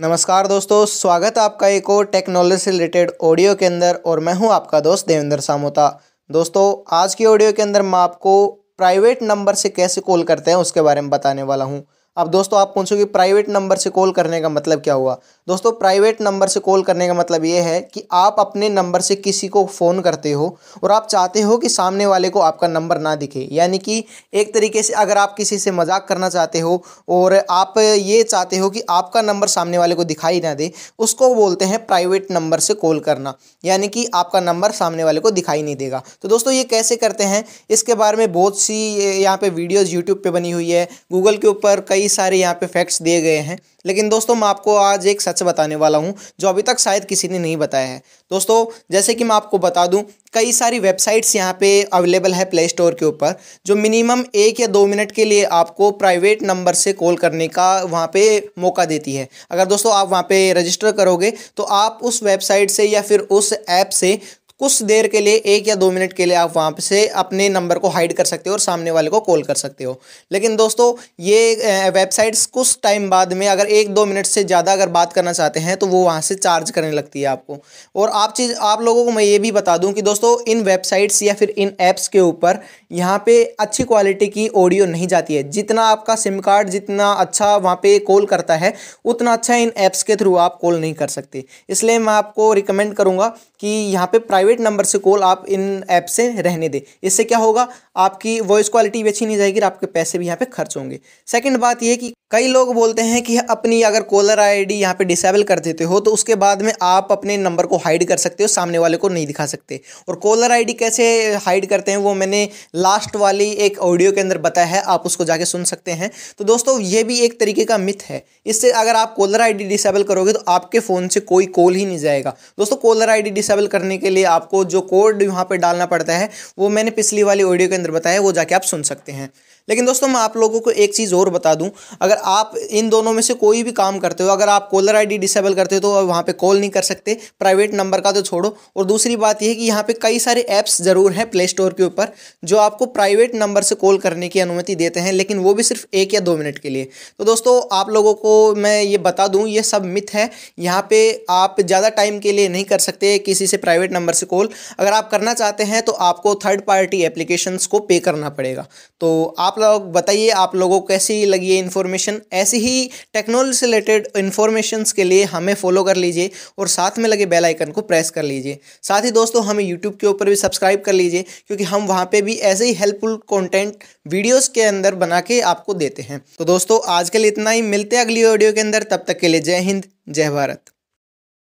नमस्कार दोस्तों, स्वागत है आपका एक और टेक्नोलॉजी से रिलेटेड ऑडियो के अंदर और मैं हूँ आपका दोस्त देवेंद्र सामोता। दोस्तों, आज की ऑडियो के अंदर मैं आपको प्राइवेट नंबर से कैसे कॉल करते हैं उसके बारे में बताने वाला हूँ। अब दोस्तों आप पूछोगे प्राइवेट नंबर से कॉल करने का मतलब क्या हुआ? दोस्तों प्राइवेट नंबर से कॉल करने का मतलब ये है कि आप अपने नंबर से किसी को फ़ोन करते हो और आप चाहते हो कि सामने वाले को आपका नंबर ना दिखे। यानी कि एक तरीके से अगर आप किसी से मज़ाक करना चाहते हो और आप ये चाहते हो कि आपका नंबर सामने वाले को दिखाई ना दे, उसको बोलते हैं प्राइवेट नंबर से कॉल करना। यानी कि आपका नंबर सामने वाले को दिखाई नहीं देगा। तो दोस्तों, ये कैसे करते हैं? इसके बारे में बहुत सी यहाँ पे वीडियोज़ यूट्यूब पर बनी हुई है। गूगल के ऊपर कई सारे यहाँ पे फैक्ट्स दिए गए हैं। लेकिन दोस्तों, मैं आपको आज एक सच बताने वाला हूँ, जो अभी तक शायद किसी ने नहीं बताया है। दोस्तों, जैसे कि मैं आपको बता दूँ, कई सारी वेबसाइट्स यहाँ पे अवेलेबल है प्ले स्टोर के ऊपर, जो मिनिमम एक या दो मिनट के लिए आपको प्राइवेट नंबर से कॉल करने का वहाँ पे मौका देती है। अगर दोस्तों, आप वहाँ पे रजिस्टर करोगे तो आप उस वेबसाइट से या फिर उस ऐप से कुछ देर के लिए, एक या दो मिनट के लिए आप वहाँ से अपने नंबर को हाइड कर सकते हो और सामने वाले को कॉल कर सकते हो। लेकिन दोस्तों, ये वेबसाइट्स कुछ टाइम बाद में अगर एक दो मिनट से ज़्यादा अगर बात करना चाहते हैं तो वो वहाँ से चार्ज करने लगती है आपको। और आप चीज़, आप लोगों को मैं ये भी बता दूँ कि दोस्तों, इन वेबसाइट्स या फिर इन ऐप्स के ऊपर यहाँ पर अच्छी क्वालिटी की ऑडियो नहीं जाती है। जितना आपका सिम कार्ड जितना अच्छा वहाँ पर कॉल करता है, उतना अच्छा इन ऐप्स के थ्रू आप कॉल नहीं कर सकते। इसलिए मैं आपको रिकमेंड करूँगा कि यहाँ पर प्राइवेट नंबर से कॉल आप इन ऐप से रहने दें। इससे क्या होगा? आपकी वॉइस क्वालिटी भी अच्छी नहीं जाएगी और आपके पैसे भी यहाँ पे खर्च होंगे। सेकंड बात यह कि कई लोग बोलते हैं कि अपनी अगर कॉलर आईडी यहाँ पे डिसेबल कर देते हो तो उसके बाद में आप अपने नंबर को हाइड कर सकते हो, सामने वाले को नहीं दिखा सकते। और कॉलर आईडी कैसे हाइड करते हैं, वो मैंने लास्ट वाली एक ऑडियो के अंदर बताया है, आप उसको जाके सुन सकते हैं। तो दोस्तों, ये भी एक तरीके का मिथ है। इससे अगर आप कॉलर आईडी डिसेबल करोगे तो आपके फ़ोन से कोई कॉल ही नहीं जाएगा। दोस्तों कॉलर आईडी डिसेबल करने के लिए आपको जो कोड यहाँ पर डालना पड़ता है, वो मैंने पिछली वाली ऑडियो के अंदर बताया है, वो जाके आप सुन सकते हैं। लेकिन दोस्तों, मैं आप लोगों को एक चीज़ और बता दूँ। अगर आप इन दोनों में से कोई भी काम करते हो, अगर आप कॉलर आईडी डिसेबल करते हो तो वहाँ पे कॉल नहीं कर सकते प्राइवेट नंबर का तो छोड़ो। और दूसरी बात यह है कि यहाँ पे कई सारे ऐप्स ज़रूर हैं प्ले स्टोर के ऊपर, जो आपको प्राइवेट नंबर से कॉल करने की अनुमति देते हैं, लेकिन वो भी सिर्फ़ एक या दो मिनट के लिए। तो दोस्तों, आप लोगों को मैं ये बता दूँ, ये सब मिथ है। यहाँ पर आप ज़्यादा टाइम के लिए नहीं कर सकते किसी से प्राइवेट नंबर से कॉल अगर आप करना चाहते हैं तो आपको थर्ड पार्टी एप्लीकेशंस को पे करना पड़ेगा। तो आप लोग बताइए, आप लोगों को कैसी लगी है इन्फॉर्मेशन ऐसी ही टेक्नोलॉजी से रिलेटेड इन्फॉर्मेशन के लिए हमें फॉलो कर लीजिए और साथ में लगे बेल आइकन को प्रेस कर लीजिए। साथ ही दोस्तों, हमें यूट्यूब के ऊपर भी सब्सक्राइब कर लीजिए, क्योंकि हम वहाँ पर भी ऐसे ही हेल्पफुल कॉन्टेंट वीडियोज़ के अंदर बना के आपको देते हैं। तो दोस्तों, आज के लिए इतना ही, मिलते हैं अगली वीडियो के अंदर, तब तक के लिए जय हिंद, जय भारत।